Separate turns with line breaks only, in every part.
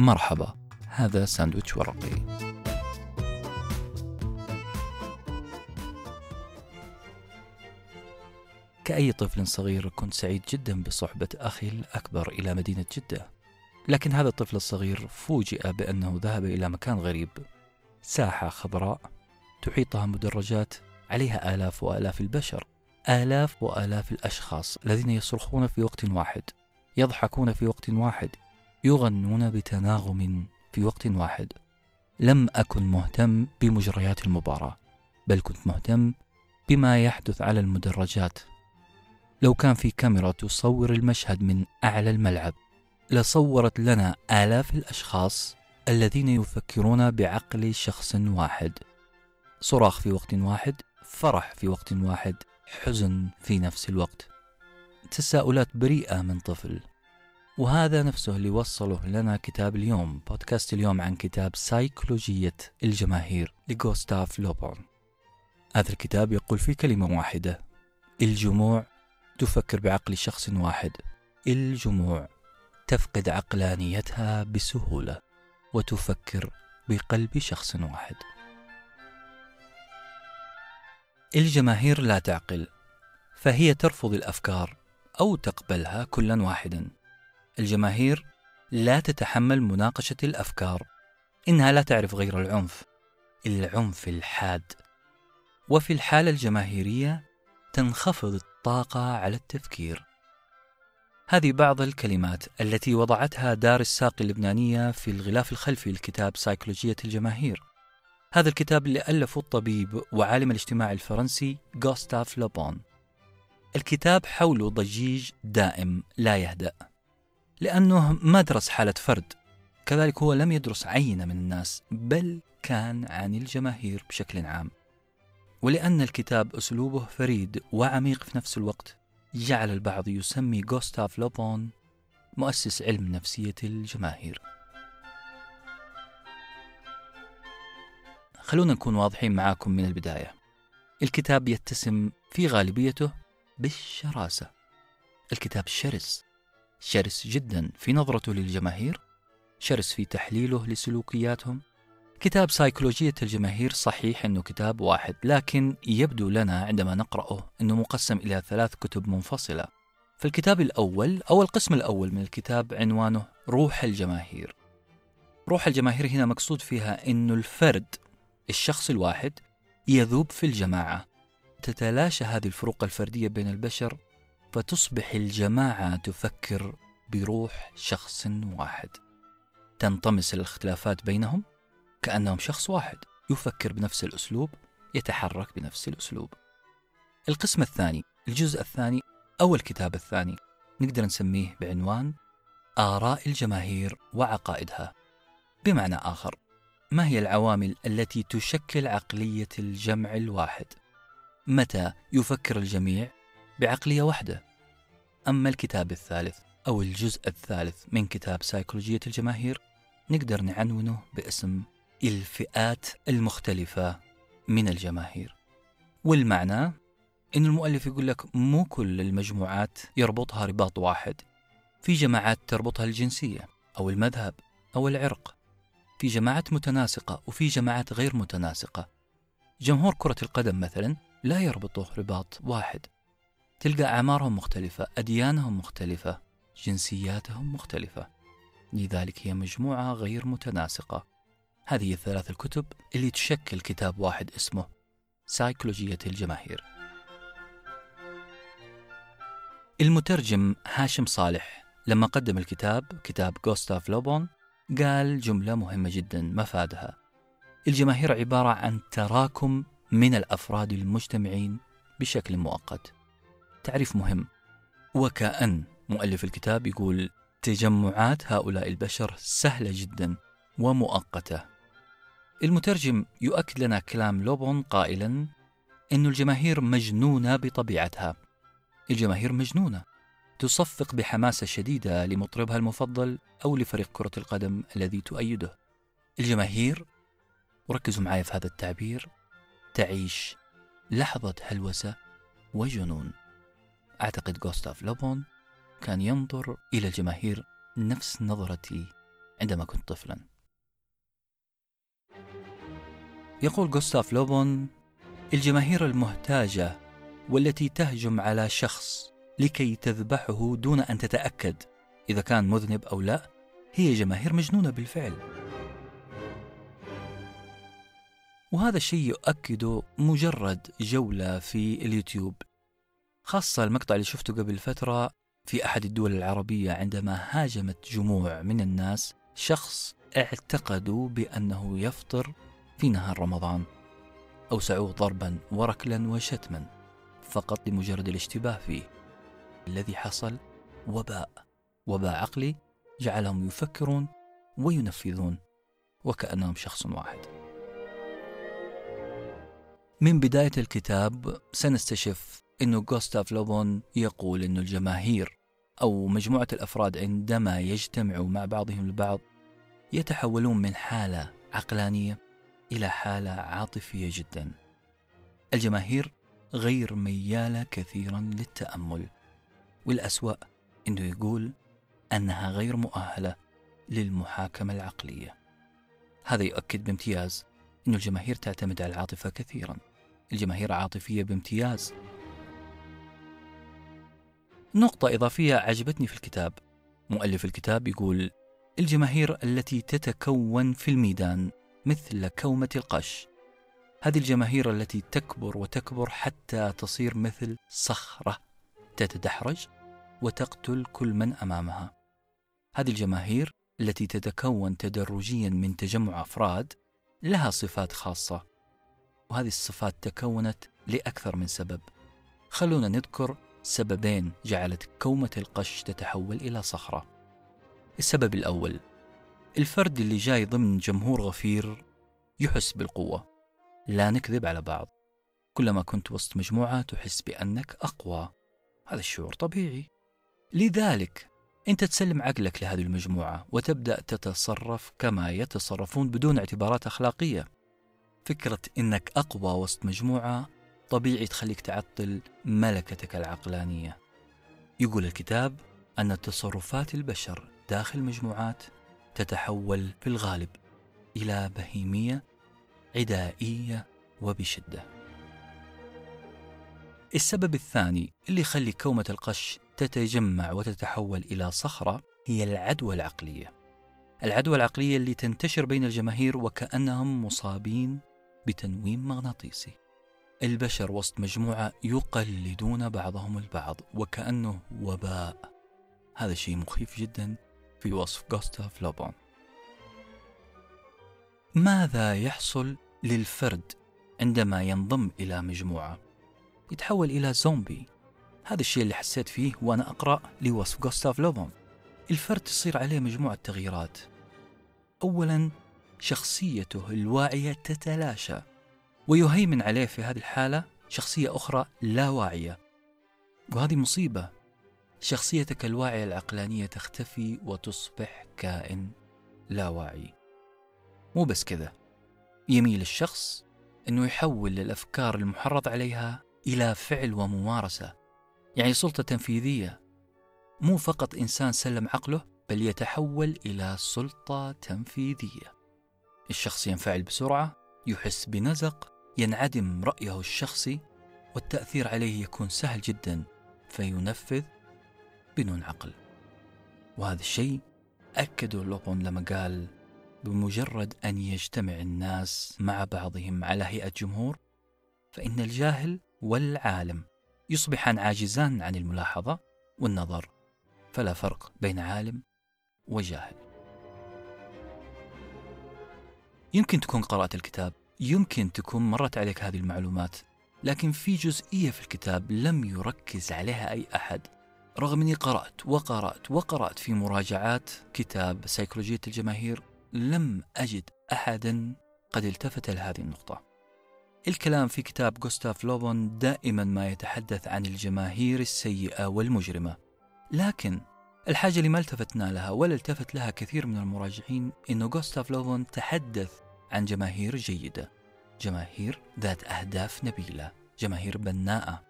مرحبا هذا ساندويتش ورقي. كأي طفل صغير كنت سعيد جدا بصحبة أخي الأكبر إلى مدينة جدة. لكن هذا الطفل الصغير فوجئ بأنه ذهب إلى مكان غريب. ساحة خضراء تحيطها مدرجات عليها آلاف وآلاف البشر آلاف وآلاف الأشخاص الذين يصرخون في وقت واحد يضحكون في وقت واحد يغنون بتناغم في وقت واحد. لم أكن مهتم بمجريات المباراة بل كنت مهتم بما يحدث على المدرجات. لو كان في كاميرا تصور المشهد من أعلى الملعب لصورت لنا آلاف الأشخاص الذين يفكرون بعقل شخص واحد. صراخ في وقت واحد فرح في وقت واحد حزن في نفس الوقت. تساؤلات بريئة من طفل. وهذا نفسه اللي وصله لنا كتاب اليوم بودكاست اليوم عن كتاب سايكولوجية الجماهير لغوستاف لوبون. هذا الكتاب يقول في كلمة واحدة الجموع تفكر بعقل شخص واحد. الجموع تفقد عقلانيتها بسهولة وتفكر بقلب شخص واحد. الجماهير لا تعقل فهي ترفض الأفكار أو تقبلها كلا واحدا. الجماهير لا تتحمل مناقشة الأفكار إنها لا تعرف غير العنف العنف الحاد. وفي الحالة الجماهيرية تنخفض الطاقة على التفكير. هذه بعض الكلمات التي وضعتها دار الساقي اللبنانية في الغلاف الخلفي لكتاب سيكولوجيه الجماهير. هذا الكتاب اللي ألفه الطبيب وعالم الاجتماع الفرنسي غوستاف لوبون الكتاب حوله ضجيج دائم لا يهدأ. لأنه ما درس حالة فرد. كذلك هو لم يدرس عينة من الناس بل كان عن الجماهير بشكل عام. ولأن الكتاب أسلوبه فريد وعميق في نفس الوقت جعل البعض يسمي غوستاف لوبون مؤسس علم نفسية الجماهير. خلونا نكون واضحين معاكم من البداية. الكتاب يتسم في غالبيته بالشراسة. الكتاب شرس. شرس جدا في نظرته للجماهير شرس في تحليله لسلوكياتهم. كتاب سيكولوجية الجماهير صحيح أنه كتاب واحد لكن يبدو لنا عندما نقرأه أنه مقسم إلى ثلاث كتب منفصلة. فالكتاب الأول أو القسم الأول من الكتاب عنوانه روح الجماهير. روح الجماهير هنا مقصود فيها أنه الفرد الشخص الواحد يذوب في الجماعة. تتلاشى هذه الفروق الفردية بين البشر فتصبح الجماعة تفكر بروح شخص واحد. تنطمس الاختلافات بينهم كأنهم شخص واحد يفكر بنفس الأسلوب يتحرك بنفس الأسلوب. القسم الثاني الجزء الثاني أو الكتاب الثاني نقدر نسميه بعنوان آراء الجماهير وعقائدها. بمعنى آخر ما هي العوامل التي تشكل عقلية الجمع الواحد؟ متى يفكر الجميع بعقلية واحدة؟ أما الكتاب الثالث أو الجزء الثالث من كتاب سيكولوجية الجماهير نقدر نعنونه باسم الفئات المختلفة من الجماهير. والمعنى؟ إن المؤلف يقول لك مو كل المجموعات يربطها رباط واحد. في جماعات تربطها الجنسية أو المذهب أو العرق. في جماعات متناسقة وفي جماعات غير متناسقة. جمهور كرة القدم مثلا لا يربطه رباط واحد. تلقى أعمارهم مختلفة أديانهم مختلفة جنسياتهم مختلفة. لذلك هي مجموعة غير متناسقة. هذه الثلاث الكتب اللي تشكل كتاب واحد اسمه سايكولوجية الجماهير. المترجم هاشم صالح لما قدم الكتاب كتاب غوستاف لوبون قال جملة مهمة جدا مفادها الجماهير عبارة عن تراكم من الأفراد المجتمعين بشكل مؤقت. تعريف مهم وكأن مؤلف الكتاب يقول تجمعات هؤلاء البشر سهلة جدا ومؤقتة المترجم يؤكد لنا كلام لوبون قائلا أن الجماهير مجنونة بطبيعتها الجماهير مجنونة تصفق بحماسة شديدة لمطربها المفضل أو لفريق كرة القدم الذي تؤيده. الجماهير وركزوا معي في هذا التعبير تعيش لحظة هلوسة وجنون. أعتقد غوستاف لوبون كان ينظر إلى الجماهير نفس نظرتي عندما كنت طفلا. يقول غوستاف لوبون الجماهير المهتاجة والتي تهجم على شخص لكي تذبحه دون أن تتأكد إذا كان مذنب أو لا هي جماهير مجنونة بالفعل. وهذا الشيء يؤكده مجرد جولة في اليوتيوب. خاصة المقطع اللي شفته قبل فترة في أحد الدول العربية عندما هاجمت جموع من الناس شخص اعتقدوا بأنه يفطر في نهار رمضان. أوسعوه ضربا وركلا وشتما فقط لمجرد الاشتباه فيه. الذي حصل وباء وباء عقلي جعلهم يفكرون وينفذون وكأنهم شخص واحد. من بداية الكتاب سنستشف أن غوستاف لوبون يقول أن الجماهير أو مجموعة الأفراد عندما يجتمعوا مع بعضهم البعض يتحولون من حالة عقلانية إلى حالة عاطفية جدا. الجماهير غير ميالة كثيرا للتأمل والأسوأ أنه يقول أنها غير مؤهلة للمحاكمة العقلية. هذا يؤكد بامتياز أن الجماهير تعتمد على العاطفة كثيرا. الجماهير عاطفية بامتياز نقطة إضافية عجبتني في الكتاب. مؤلف الكتاب يقول الجماهير التي تتكون في الميدان مثل كومة القش. هذه الجماهير التي تكبر وتكبر حتى تصير مثل صخرة تتدحرج وتقتل كل من أمامها. هذه الجماهير التي تتكون تدرجيا من تجمع أفراد لها صفات خاصة وهذه الصفات تكونت لأكثر من سبب. خلونا نذكر سببين جعلت كومة القش تتحول إلى صخرة. السبب الأول الفرد اللي جاي ضمن جمهور غفير يحس بالقوة لا نكذب على بعض. كلما كنت وسط مجموعة تحس بأنك أقوى. هذا الشعور طبيعي. لذلك أنت تسلم عقلك لهذه المجموعة وتبدأ تتصرف كما يتصرفون بدون اعتبارات أخلاقية. فكرة أنك أقوى وسط مجموعة طبيعي تخليك تعطل ملكتك العقلانية. يقول الكتاب أن تصرفات البشر داخل مجموعات تتحول في الغالب إلى بهيمية عدائية وبشدة. السبب الثاني اللي يخلي كومة القش تتجمع وتتحول إلى صخرة هي العدوى العقلية. العدوى العقلية اللي تنتشر بين الجماهير وكأنهم مصابين بتنويم مغناطيسي. البشر وسط مجموعة يقلدون بعضهم البعض وكأنه وباء. هذا شيء مخيف جدا في وصف غوستاف لوبون ماذا يحصل للفرد عندما ينضم إلى مجموعة؟ يتحول إلى زومبي. هذا الشيء اللي حسيت فيه وأنا أقرأ لوصف غوستاف لوبون الفرد تصير عليه مجموعة تغييرات. أولا شخصيته الواعية تتلاشى. ويهيمن عليه في هذه الحالة شخصية أخرى لا واعية. وهذه مصيبة. شخصيتك الواعية العقلانية تختفي وتصبح كائن لا واعي. مو بس كذا. يميل الشخص أنه يحول الأفكار المحرض عليها إلى فعل وممارسة. يعني سلطة تنفيذية. مو فقط إنسان سلم عقله بل يتحول إلى سلطة تنفيذية. الشخص ينفعل بسرعة يحس بنزق ينعدم رأيه الشخصي والتأثير عليه يكون سهل جدا فينفذ بدون عقل. وهذا الشيء أكده لوبون لما قال بمجرد أن يجتمع الناس مع بعضهم على هيئة جمهور فإن الجاهل والعالم يصبحان عاجزان عن الملاحظة والنظر فلا فرق بين عالم وجاهل. يمكن تكون قرأت الكتاب يمكن تكون مرت عليك هذه المعلومات لكن في جزئية في الكتاب لم يركز عليها أي أحد رغم أني قرأت وقرأت وقرأت في مراجعات كتاب سيكولوجية الجماهير لم أجد أحدا قد التفت لهذه النقطة. الكلام في كتاب غوستاف لوبون دائما ما يتحدث عن الجماهير السيئة والمجرمة لكن الحاجة اللي ما التفتنا لها ولا التفت لها كثير من المراجعين إنه غوستاف لوبون تحدث عن جماهير جيدة جماهير ذات أهداف نبيلة جماهير بناءة.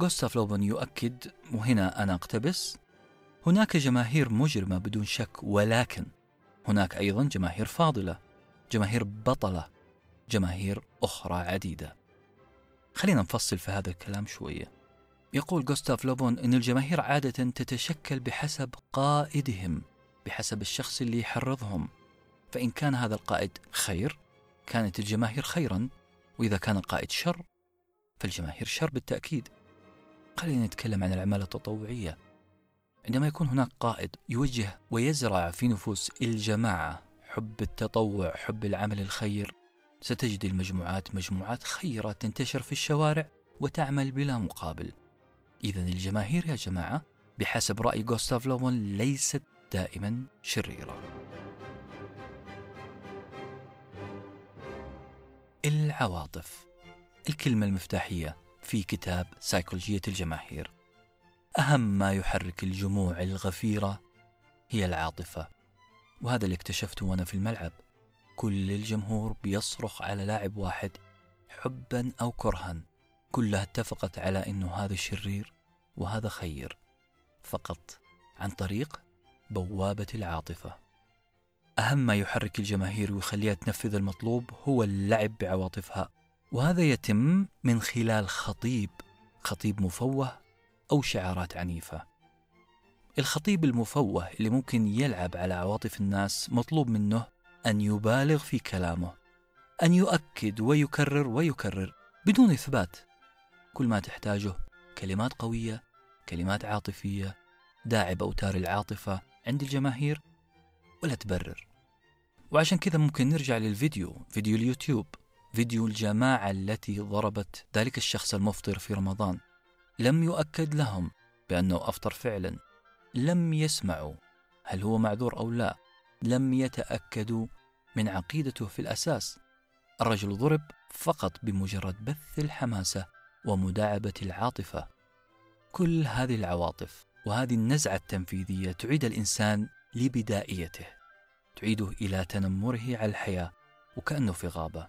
غوستاف لوبون يؤكد وهنا أنا أقتبس هناك جماهير مجرمة بدون شك ولكن هناك أيضا جماهير فاضلة جماهير بطلة جماهير أخرى عديدة. خلينا نفصل في هذا الكلام شوية. يقول جوستاف لوبون أن الجماهير عادة تتشكل بحسب قائدهم بحسب الشخص اللي يحرضهم. فإن كان هذا القائد خير كانت الجماهير خيرا وإذا كان القائد شر فالجماهير شر بالتأكيد. خلينا نتكلم عن الأعمال التطوعية. عندما يكون هناك قائد يوجه ويزرع في نفوس الجماعة حب التطوع حب العمل الخير ستجد المجموعات مجموعات خيرة تنتشر في الشوارع وتعمل بلا مقابل. إذا الجماهير يا جماعة بحسب رأي غوستاف لومون ليست دائما شريرة. العواطف. الكلمة المفتاحية في كتاب سيكولوجية الجماهير. أهم ما يحرك الجموع الغفيرة هي العاطفة وهذا اللي اكتشفته وأنا في الملعب. كل الجمهور بيصرخ على لاعب واحد حبا أو كرها. كلها اتفقت على أنه هذا شرير وهذا خير فقط عن طريق بوابة العاطفة. أهم ما يحرك الجماهير ويخليها تنفذ المطلوب هو اللعب بعواطفها وهذا يتم من خلال خطيب خطيب مفوه أو شعارات عنيفة. الخطيب المفوه اللي ممكن يلعب على عواطف الناس مطلوب منه أن يبالغ في كلامه أن يؤكد ويكرر ويكرر بدون إثبات. كل ما تحتاجه كلمات قوية كلمات عاطفية داعي بأوتار العاطفة عند الجماهير ولا تبرر. وعشان كذا ممكن نرجع للفيديو فيديو اليوتيوب فيديو الجماعة التي ضربت ذلك الشخص المفطر في رمضان. لم يؤكد لهم بأنه أفطر فعلا. لم يسمعوا هل هو معذور أو لا. لم يتأكدوا من عقيدته في الأساس. الرجل ضرب فقط بمجرد بث الحماسة ومداعبة العاطفة. كل هذه العواطف وهذه النزعة التنفيذية تعيد الإنسان لبدائيته. تعيده إلى تنمره على الحياة وكأنه في غابة.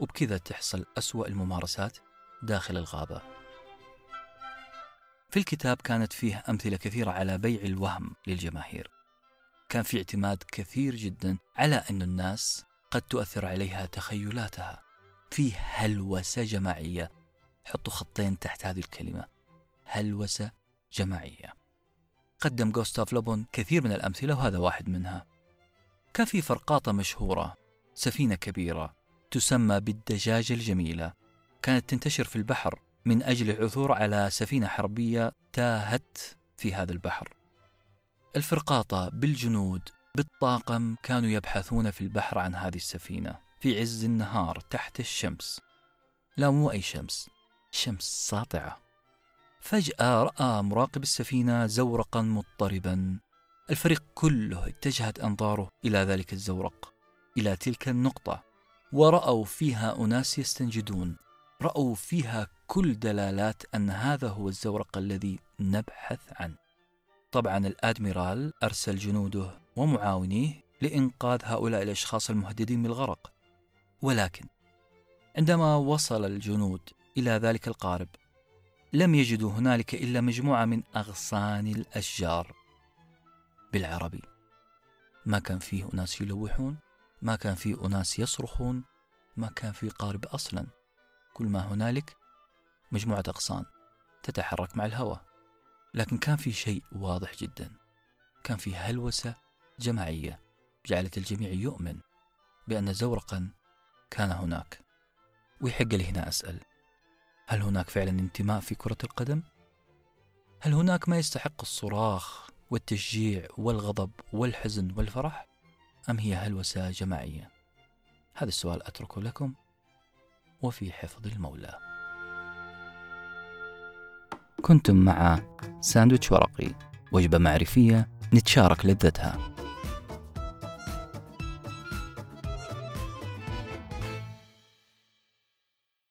وبكذا تحصل أسوأ الممارسات داخل الغابة. في الكتاب كانت فيه أمثلة كثيرة على بيع الوهم للجماهير. كان في اعتماد كثير جدا على أن الناس قد تؤثر عليها تخيلاتها. في هلوسة جماعية. حطوا خطين تحت هذه الكلمة. هلوسة جماعية. قدم غوستاف لوبون كثير من الأمثلة وهذا واحد منها. كان في فرقاطة مشهورة سفينة كبيرة تسمى بالدجاجة الجميلة. كانت تنتشر في البحر من أجل العثور على سفينة حربية تاهت في هذا البحر. الفرقاطة بالجنود بالطاقم كانوا يبحثون في البحر عن هذه السفينة في عز النهار تحت الشمس. لا مو أي شمس شمس ساطعة. فجأة رأى مراقب السفينة زورقا مضطربا الفريق كله اتجهت أنظاره إلى ذلك الزورق إلى تلك النقطة ورأوا فيها أناس يستنجدون رأوا فيها كل دلالات أن هذا هو الزورق الذي نبحث عنه. طبعا الأدميرال أرسل جنوده ومعاونيه لإنقاذ هؤلاء الأشخاص المهددين بالغرق. ولكن عندما وصل الجنود إلى ذلك القارب لم يجدوا هنالك إلا مجموعة من أغصان الأشجار. بالعربي. ما كان فيه أناس يلوحون ما كان فيه أناس يصرخون ما كان فيه قارب أصلا. كل ما هنالك مجموعة أغصان تتحرك مع الهواء لكن كان في شيء واضح جدا. كان في هلوسة جماعية جعلت الجميع يؤمن بأن زورقا كان هناك. ويحق لي هنا أسأل هل هناك فعلا انتماء في كرة القدم؟ هل هناك ما يستحق الصراخ والتشجيع والغضب والحزن والفرح؟ أم هي هلوسة جماعية؟ هذا السؤال أتركه لكم وفي حفظ المولى كنتم مع ساندويتش ورقي وجبة معرفية نتشارك لذتها